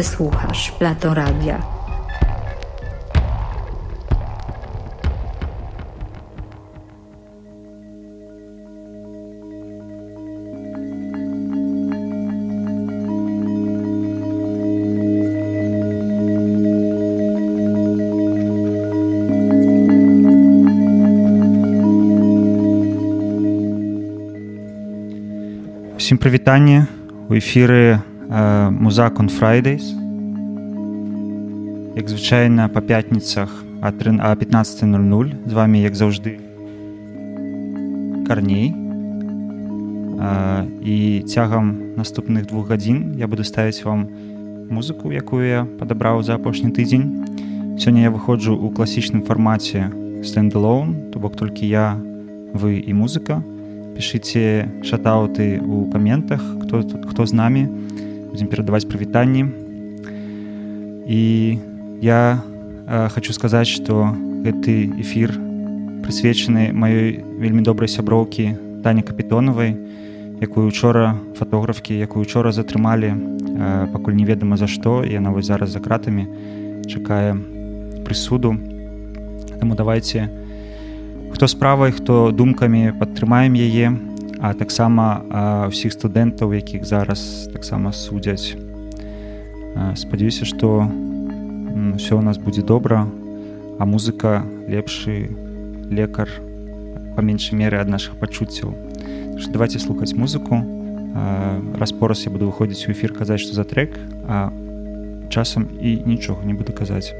Ty słuchasz Plato Radia. Усім прывітанне у эфіры музакон Fridays. Як звычайна па пятніцах а 15.00 з вами як заўжды карней. І цягам наступных двух гадзін я буду ставіць вам музыку, якую я падабраў за апошні тыдзень. Сёння я выходжу ў класічным фармаце стендалоун, то бок толькі я, вы і музыка пішыце шатауты ў каментах хто хто з намі будзем перадаваць прывітанні і я э, хочу сказаць что гэты эфір прысвечаны маёй вельмі добрай сяброўкі тані капітонавай якую учора фатографкі якую учора затрымалі э, пакуль неведама за што яна вось зараз за кратамі чакае прысуду. Таму давайте у хто справай хто думкамі падтрымаем яе а таксама ўсіх студэнтаў якіх зараз таксама судзяць. Спадзяюся што все у нас будзе добра а музыка лепшы лекар па меншай меры ад наших пачуццяў. Давайте слухаць музыку. Распораз я буду выходзіць у эфир казаць што за трек а часам і нічога не буду казаць.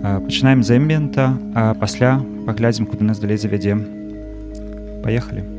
Пачынаем з эмбента а пасля паглядзім куды нас далей завядзем поехали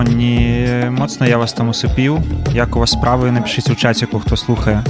што не моцна я вас там усыпіў. Як у вас справы напішыце ў чаціку хто слухае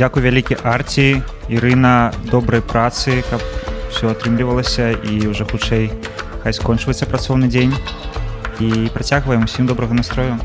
дзякуй вялікі арці. Ірына добрай працы каб все атрымлівалася і уже хутчэй хай скончваецца працоўны дзень. І працягваем. Усім добрага настрою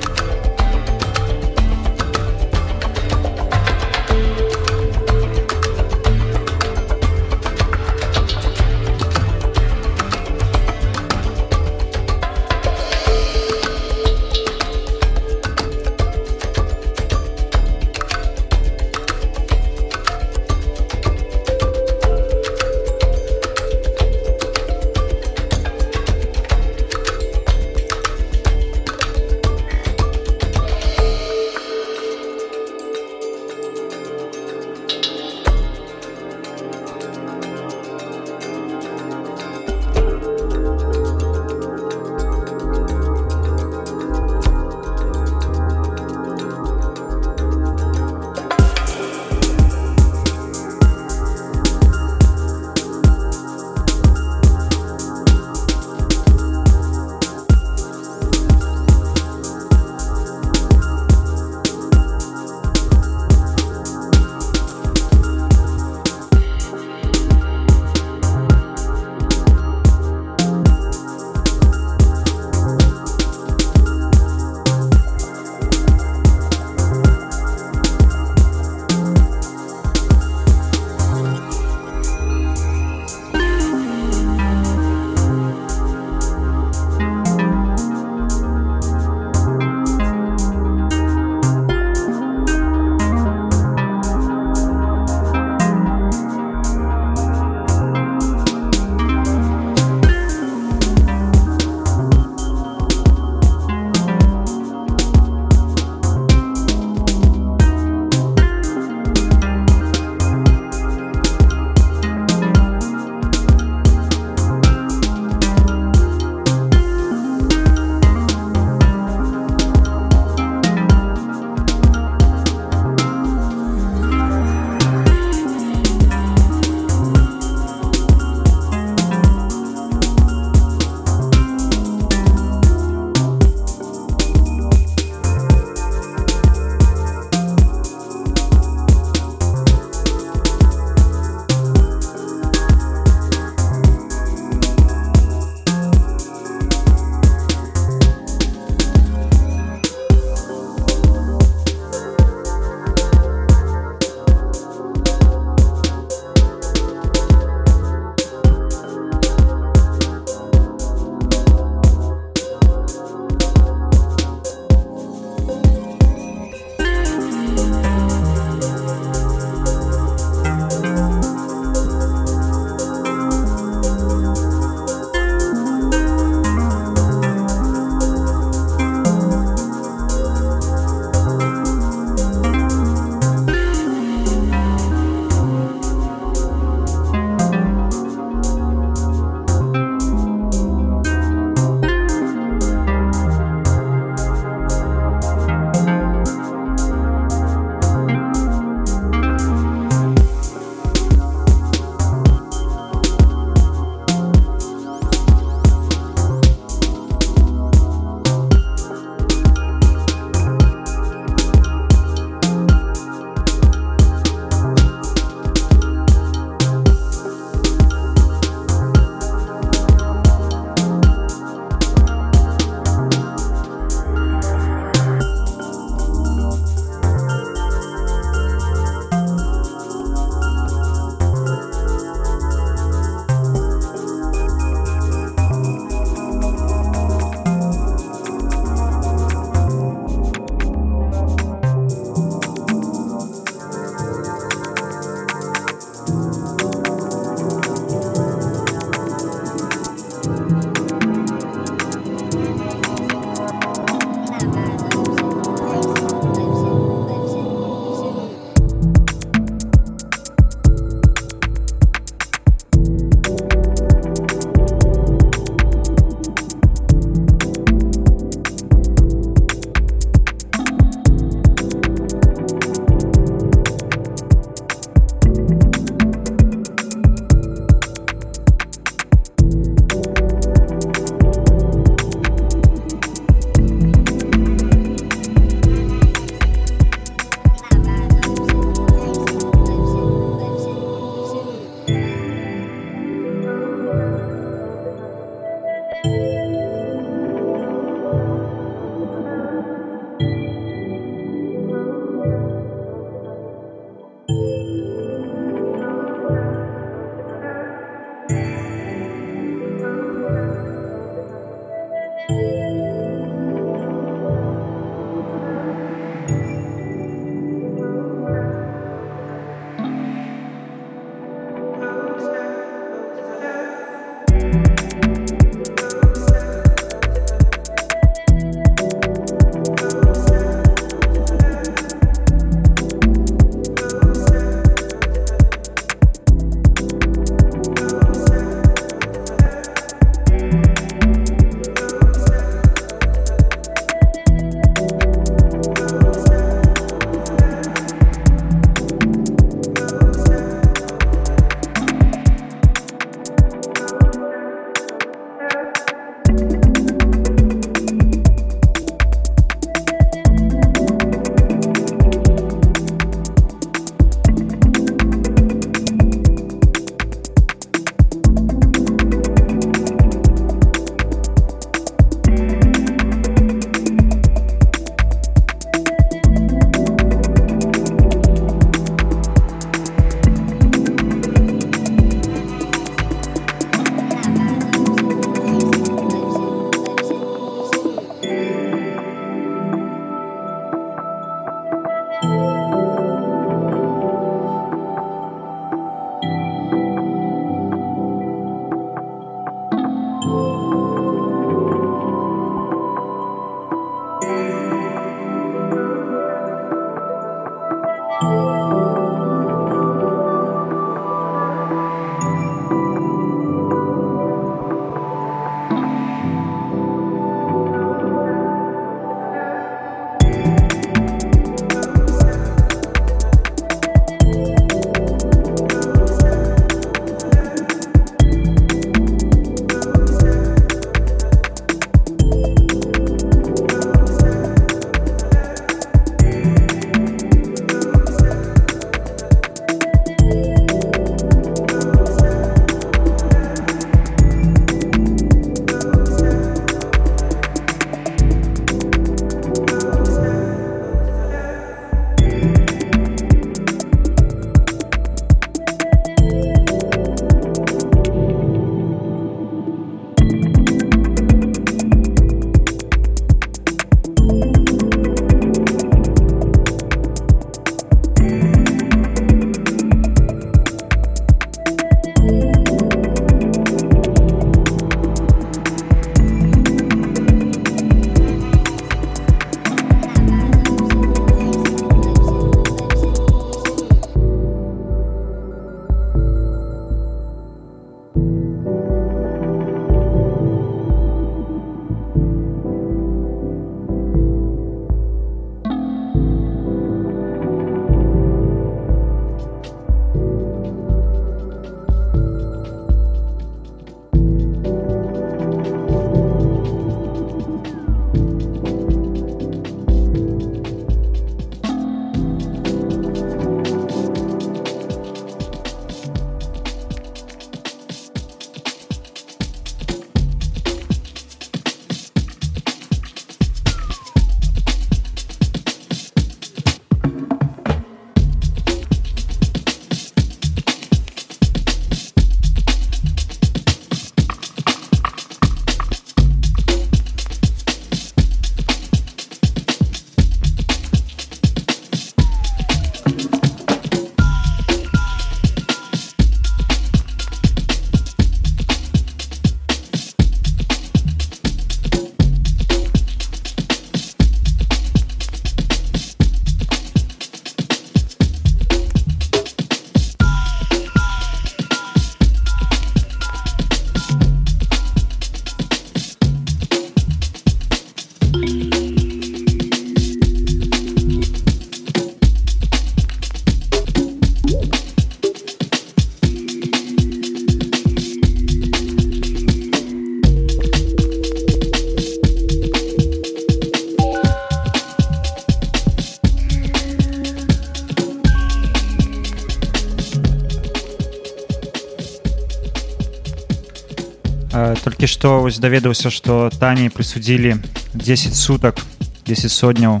толькі што вось даведаўся што таней прысудзілі 10 сутак 10 сотняў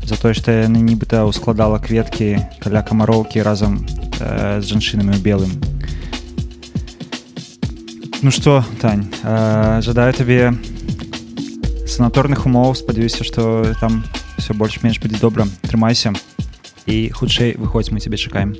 за тое што яны нібыта ўскладала кветкі каля камароўкі разам э, з жанчынамі ў белым Ну што тань э, жадаю табе санаторных умоў спадзяюся што там все больш-менш будзе добра трымайся і хутчэй выходзь мы цябе чакаем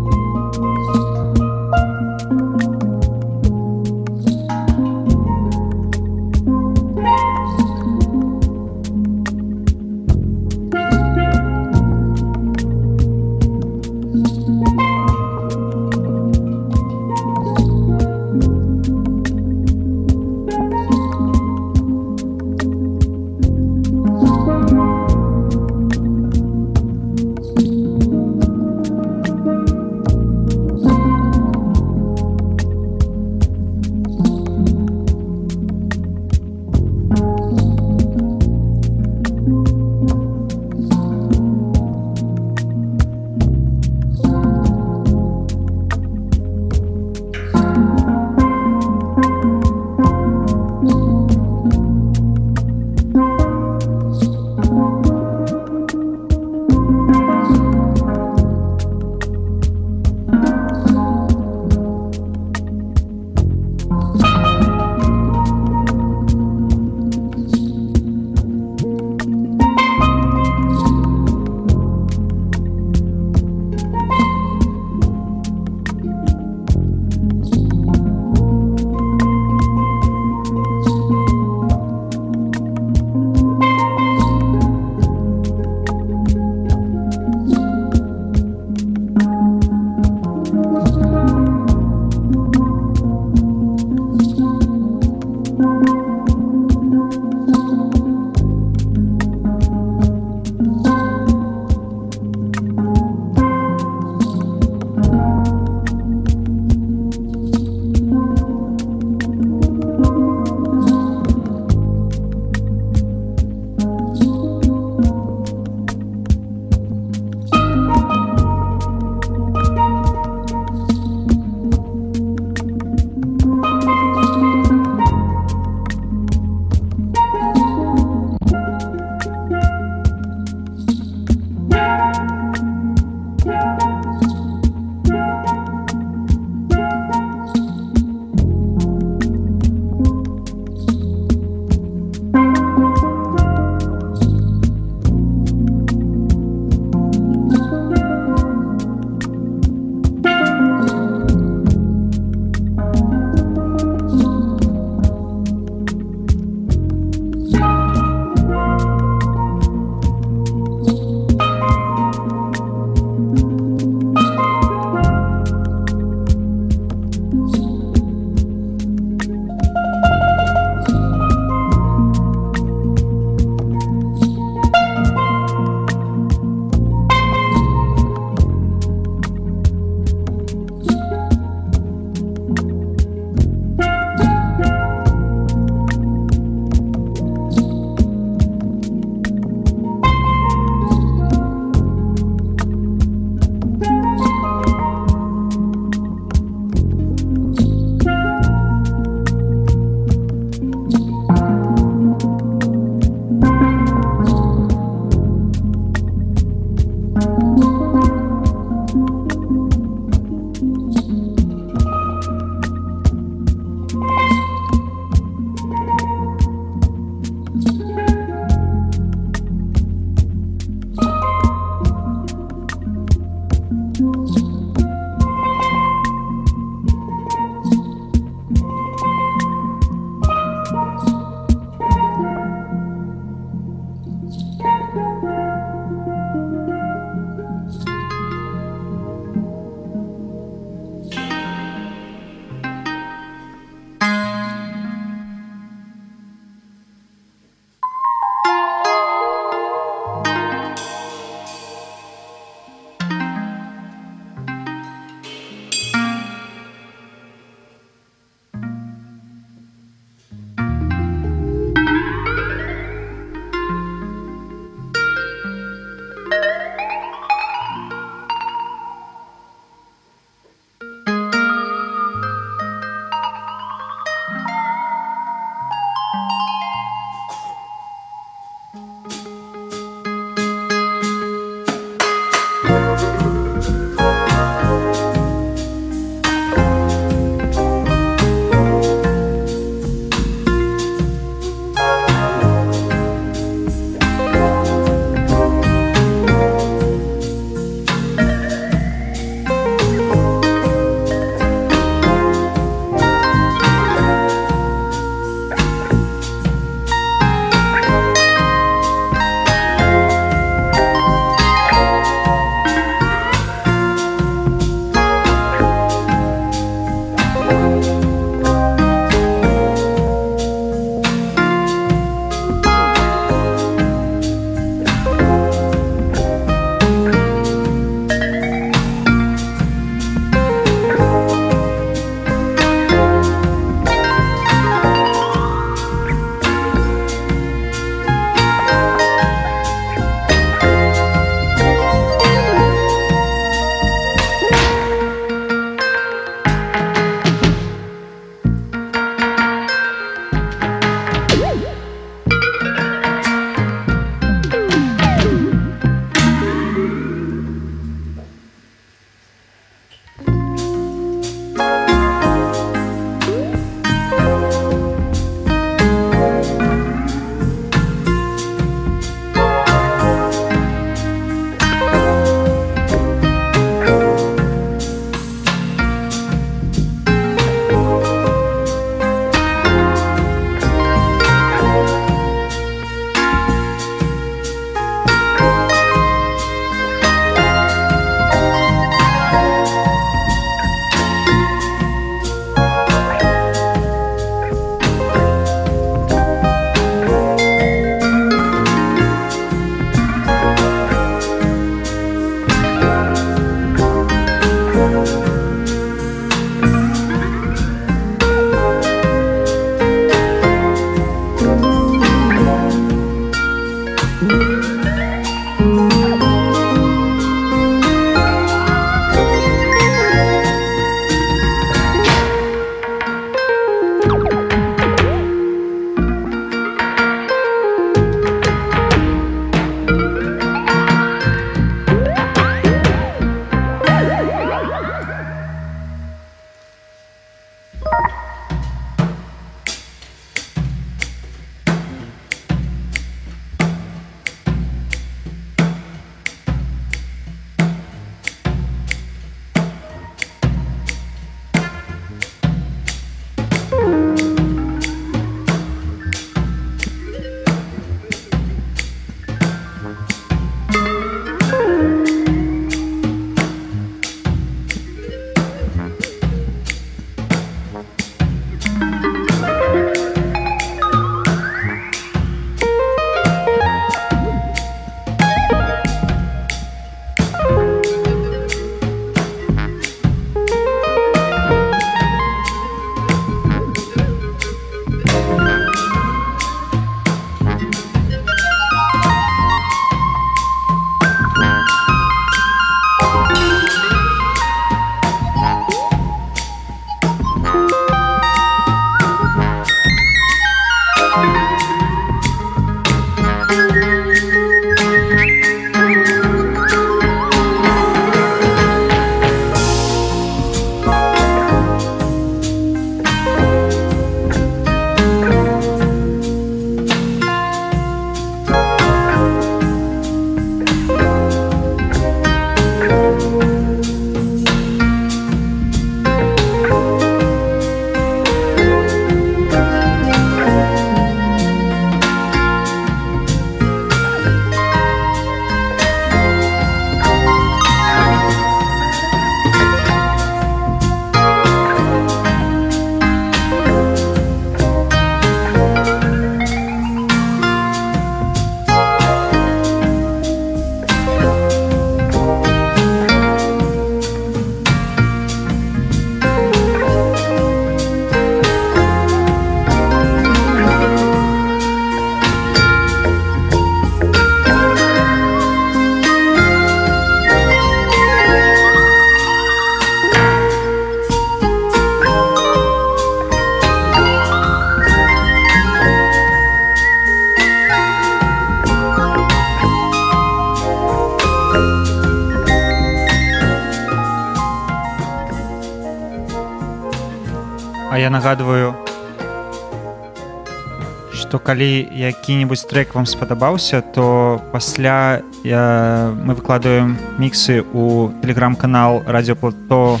што калі які-небудзь трек вам спадабаўся то пасля я, мы выкладываем міксы у телеграм-канал радиоплато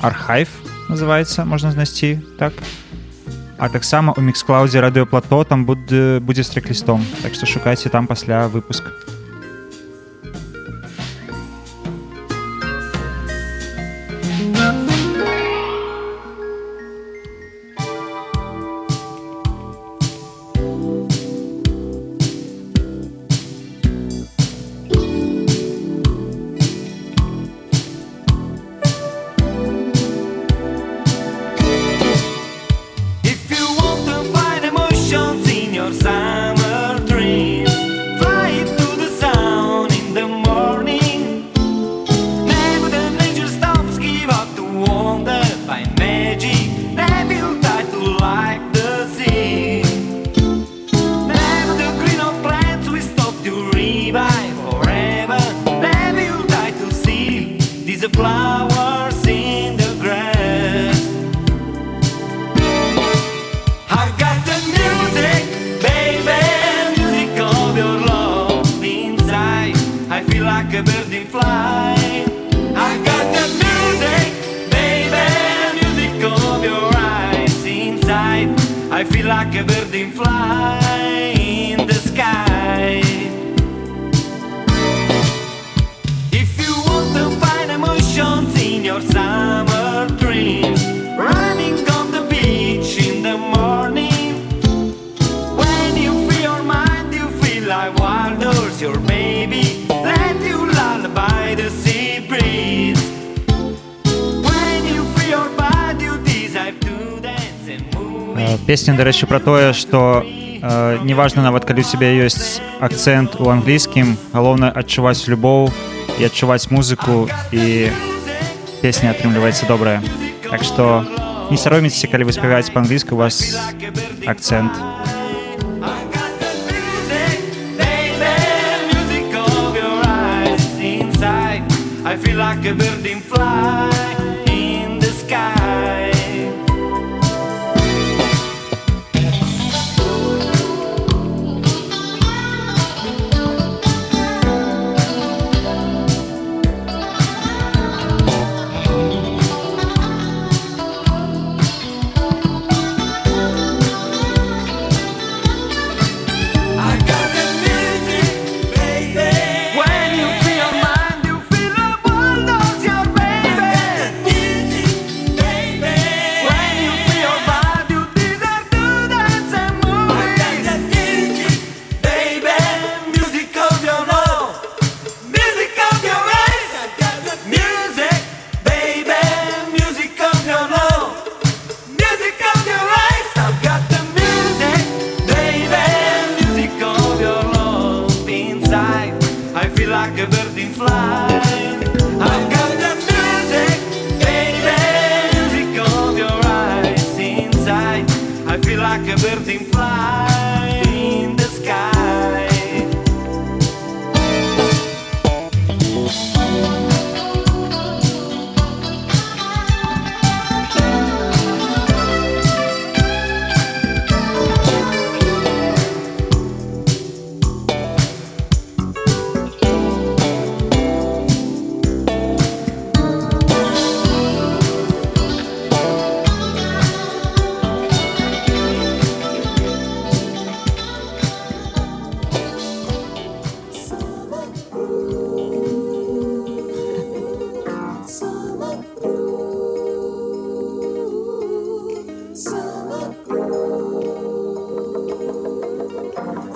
архайв называется можна знайсці так. А таксама у міксклаудзе радыёплато там буд будзе з трек-лістом так што шукайце там пасля выпуска песня дарэчы пра тое што э, неважна нават калі у цябе ёсць акцэнт у англійскім галоўна адчуваць любоў і адчуваць музыку і песня атрымліваецца добрая. Так што не сароміцеся калі вы спяваеце па-англійску у вас акцэнт. у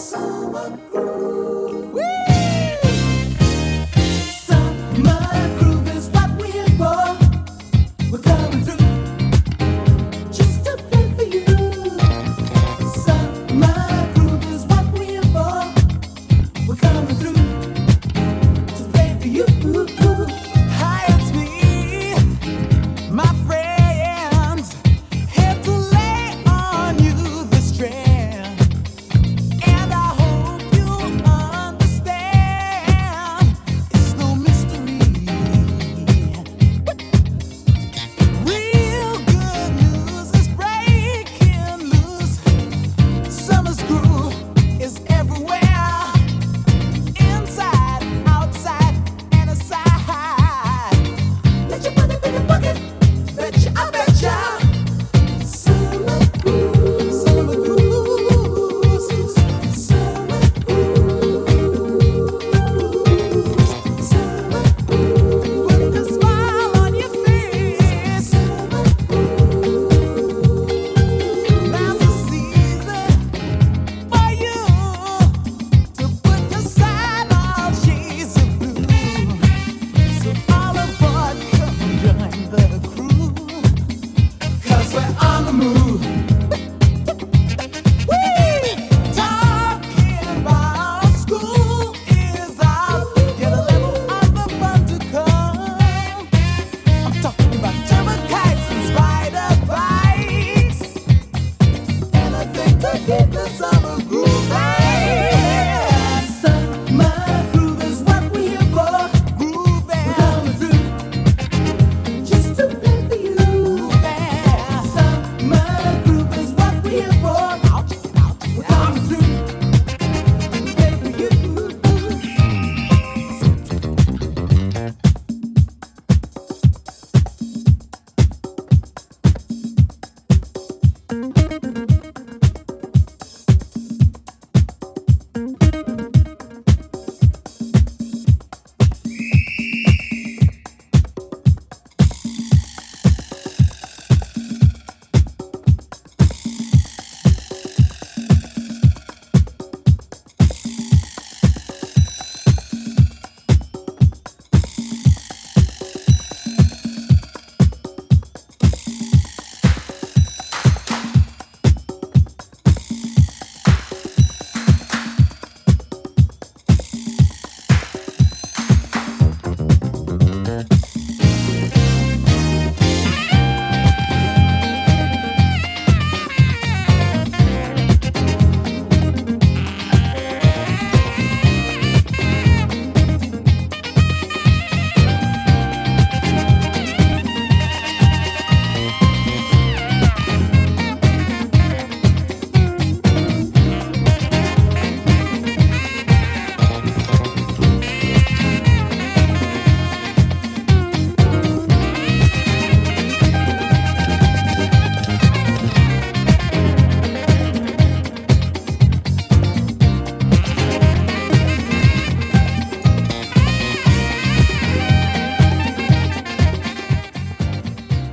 Songs.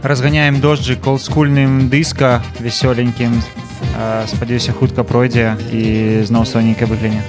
Разганяем дожджик олдскульным дыска вясёленькім Э, спадзяюся хутка пройдзе і зноў сонейка выгляне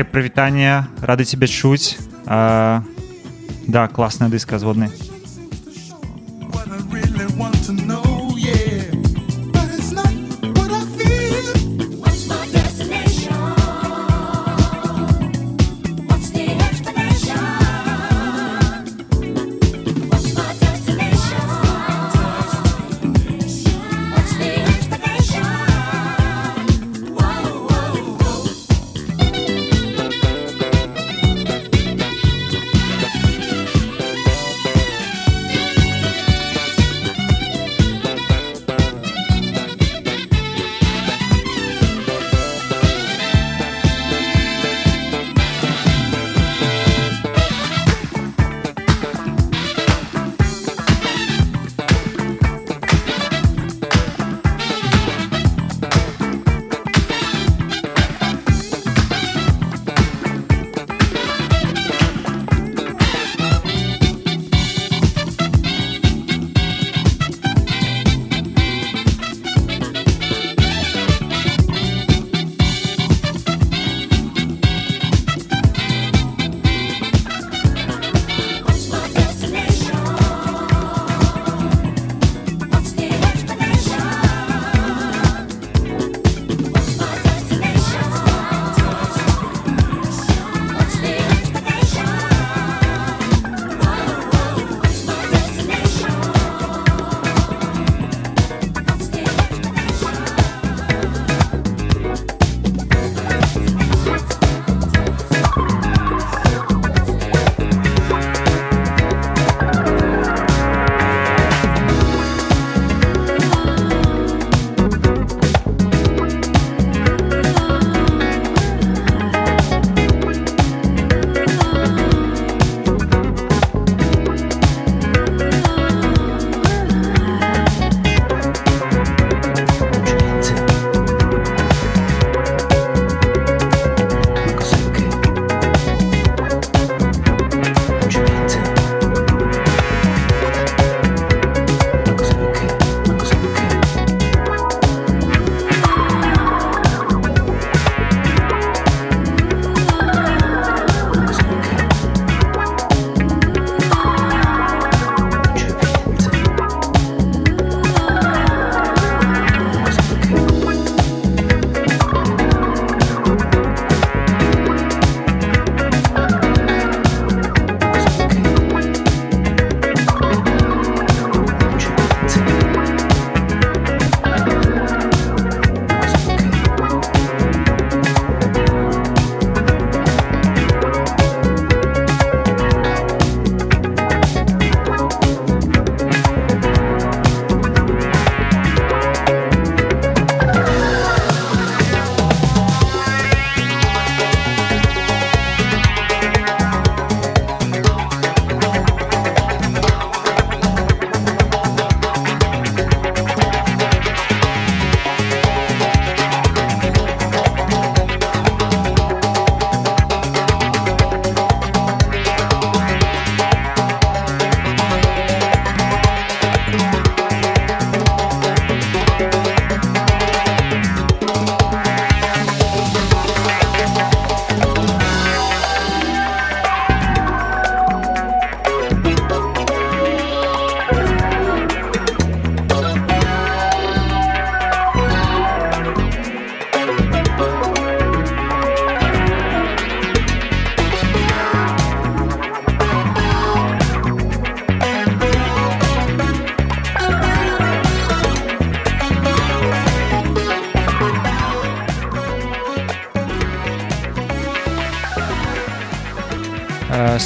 Глеб, прывітанне рады цябе чуць а, да класны дыск разводны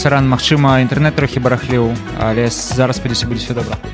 рэжысаран Мачыма інтэрнэт трохі барахліў але зараз спадзяюся будзе все добра.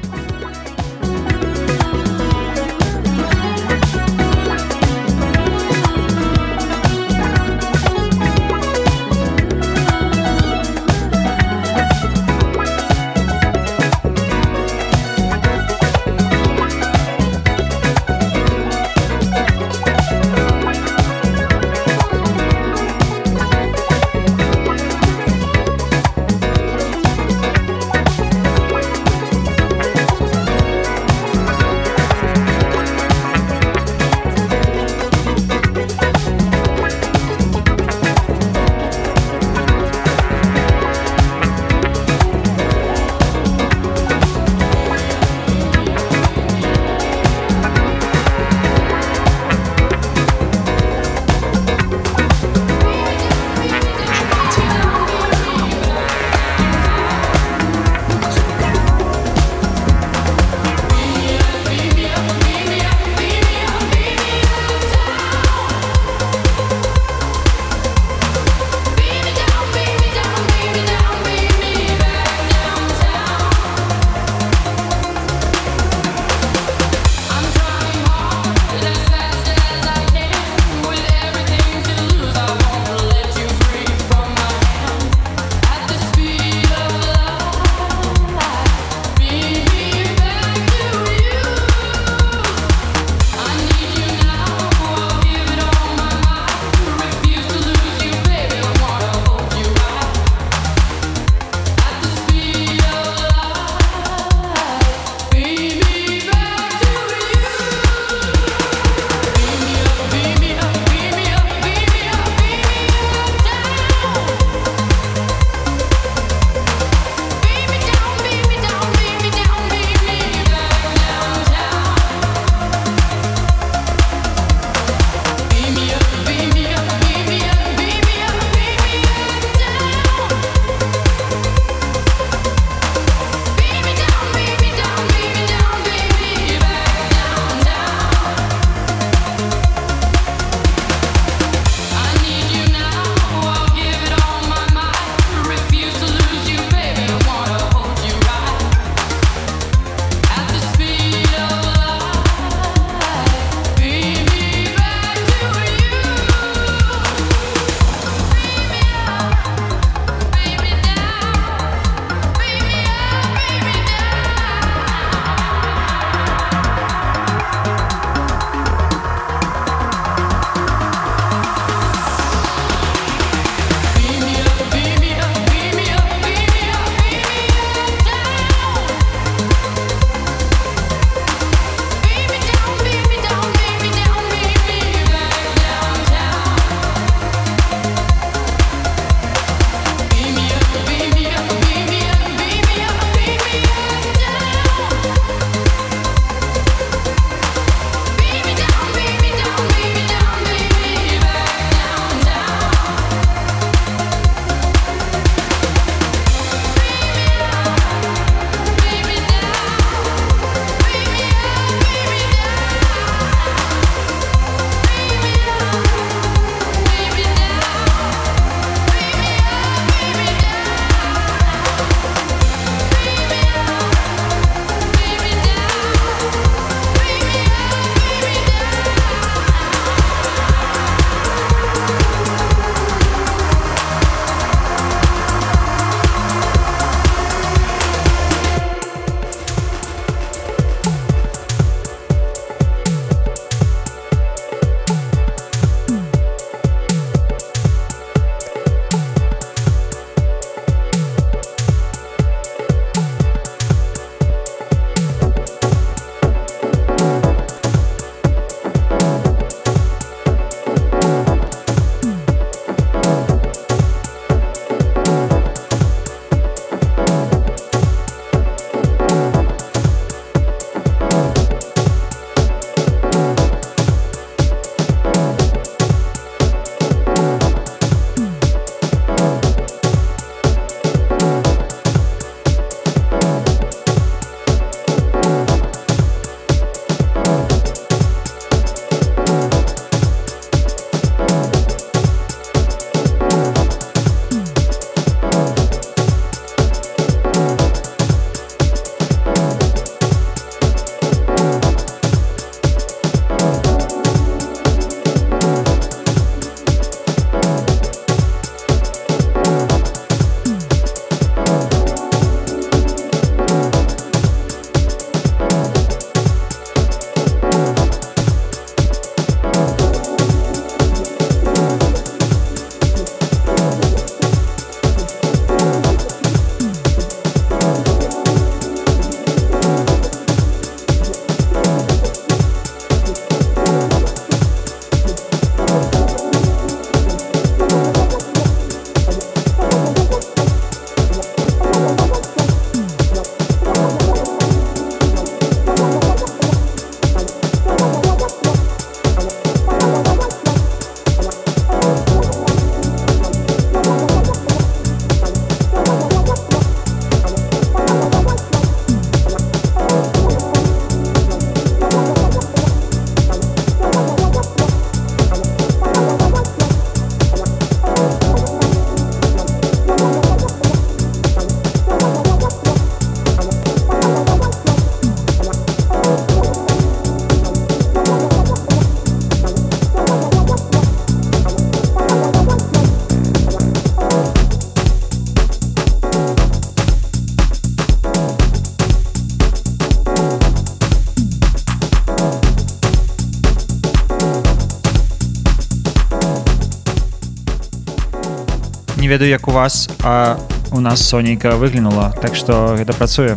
Ведаю як у вас а у нас сонейка выглянула так што гэта працуе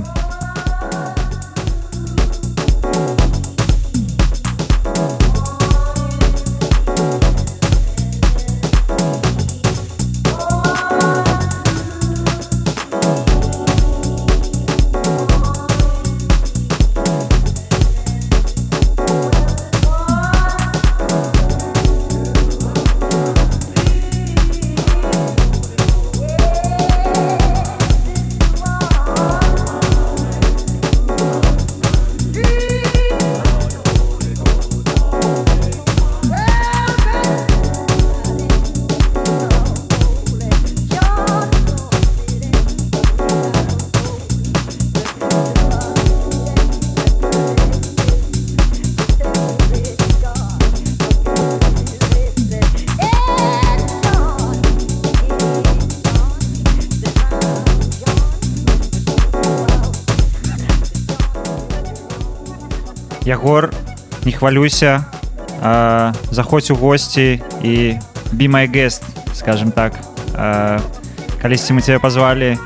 Ягор не хвалюйся а, заходзь у госці і be my guest скажем так. А, калісьці мы тебе позвалі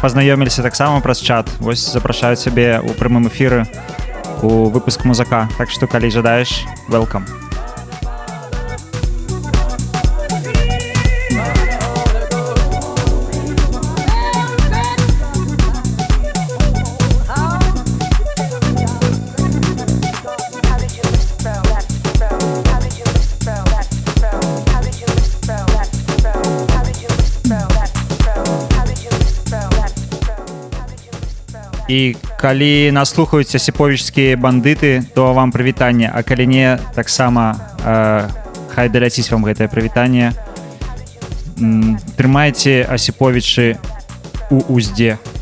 пазнаёміліся таксама праз чат. Вось запрашаю цябе у прямым эфіры у выпуск музака так што калі жадаеш welcome і калі нас слухаюць асіповічскія бандыты то вам прывітанне. А калі не таксама э, хай даляціць вам гэтае прывітанне. Трымайце асіповічы у уздзе Су,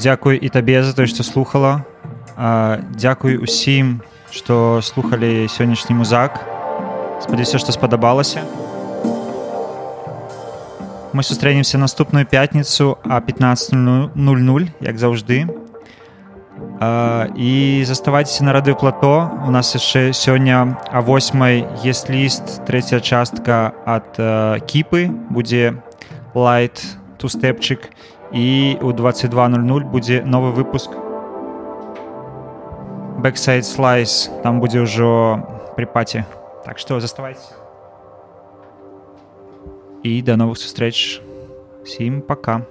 дзякуй і табе за тое, што слухала. А, Дзякуй усім, што слухалі сённяшні музак. Спадзяюся, што спадабалася. Мы сустрэнемся наступную пятніцу а 15.00, як заўжды. І заставайцеся на радыё плато. У нас яшчэ сёння а 8 есть ліст, трэцяя частка ад кіпы будзе лайт тустэпчык і у 22.00 будзе новы выпуск Backside Slice там будзе ўжо пры паце Так што заставайся і да новых сустрэч сім пока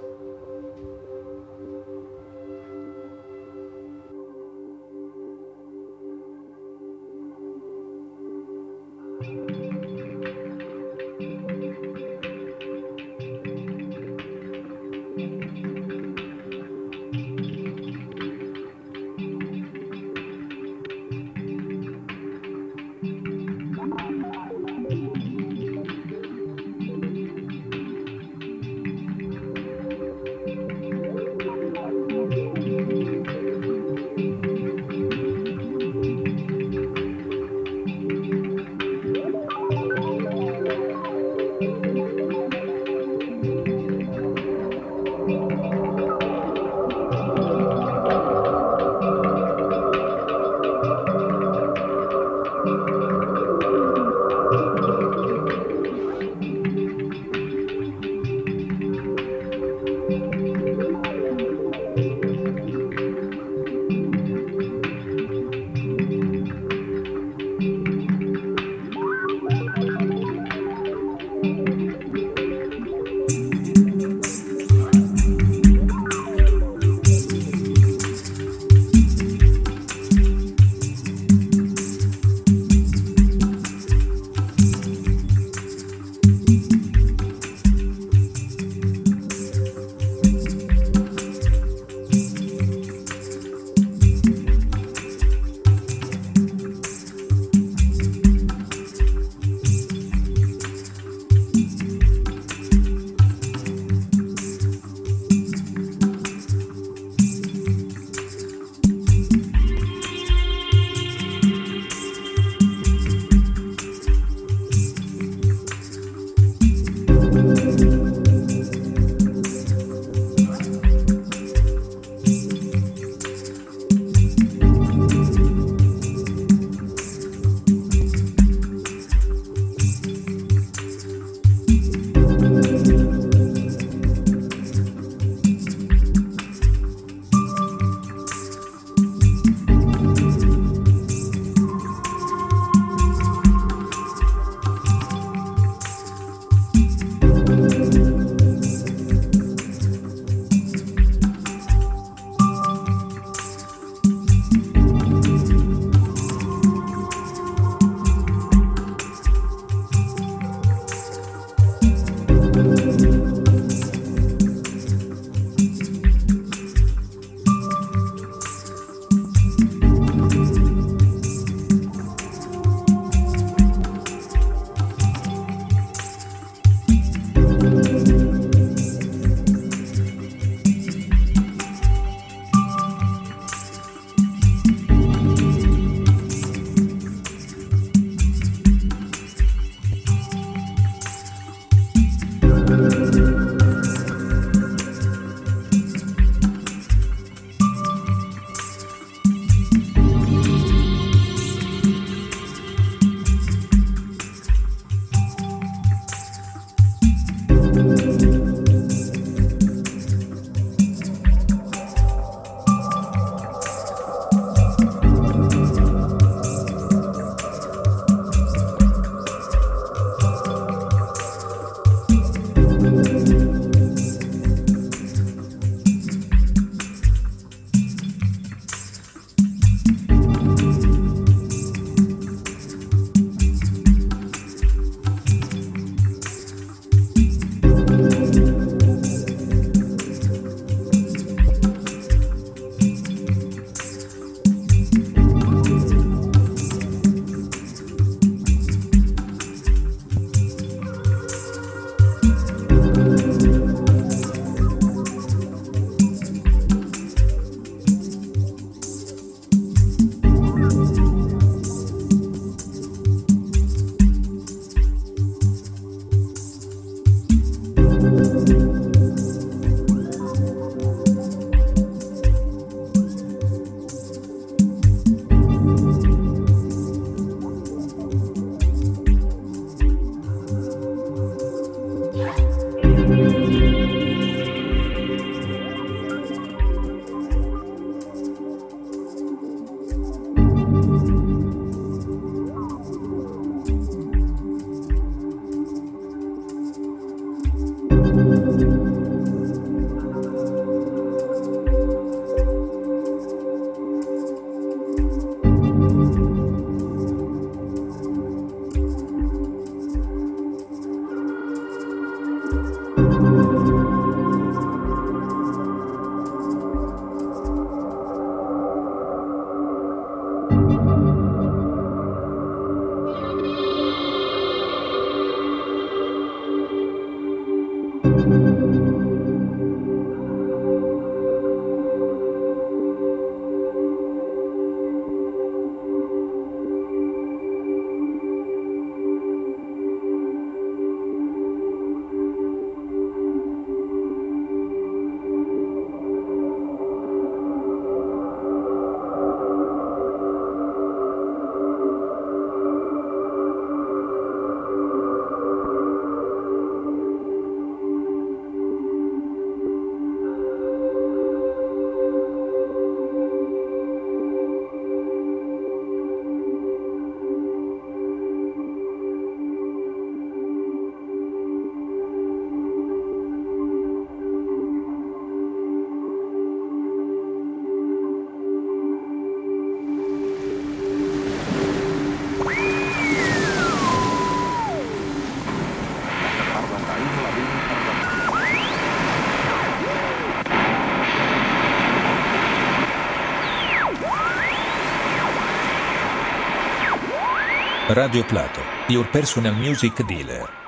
Radio Plato, your personal music dealer.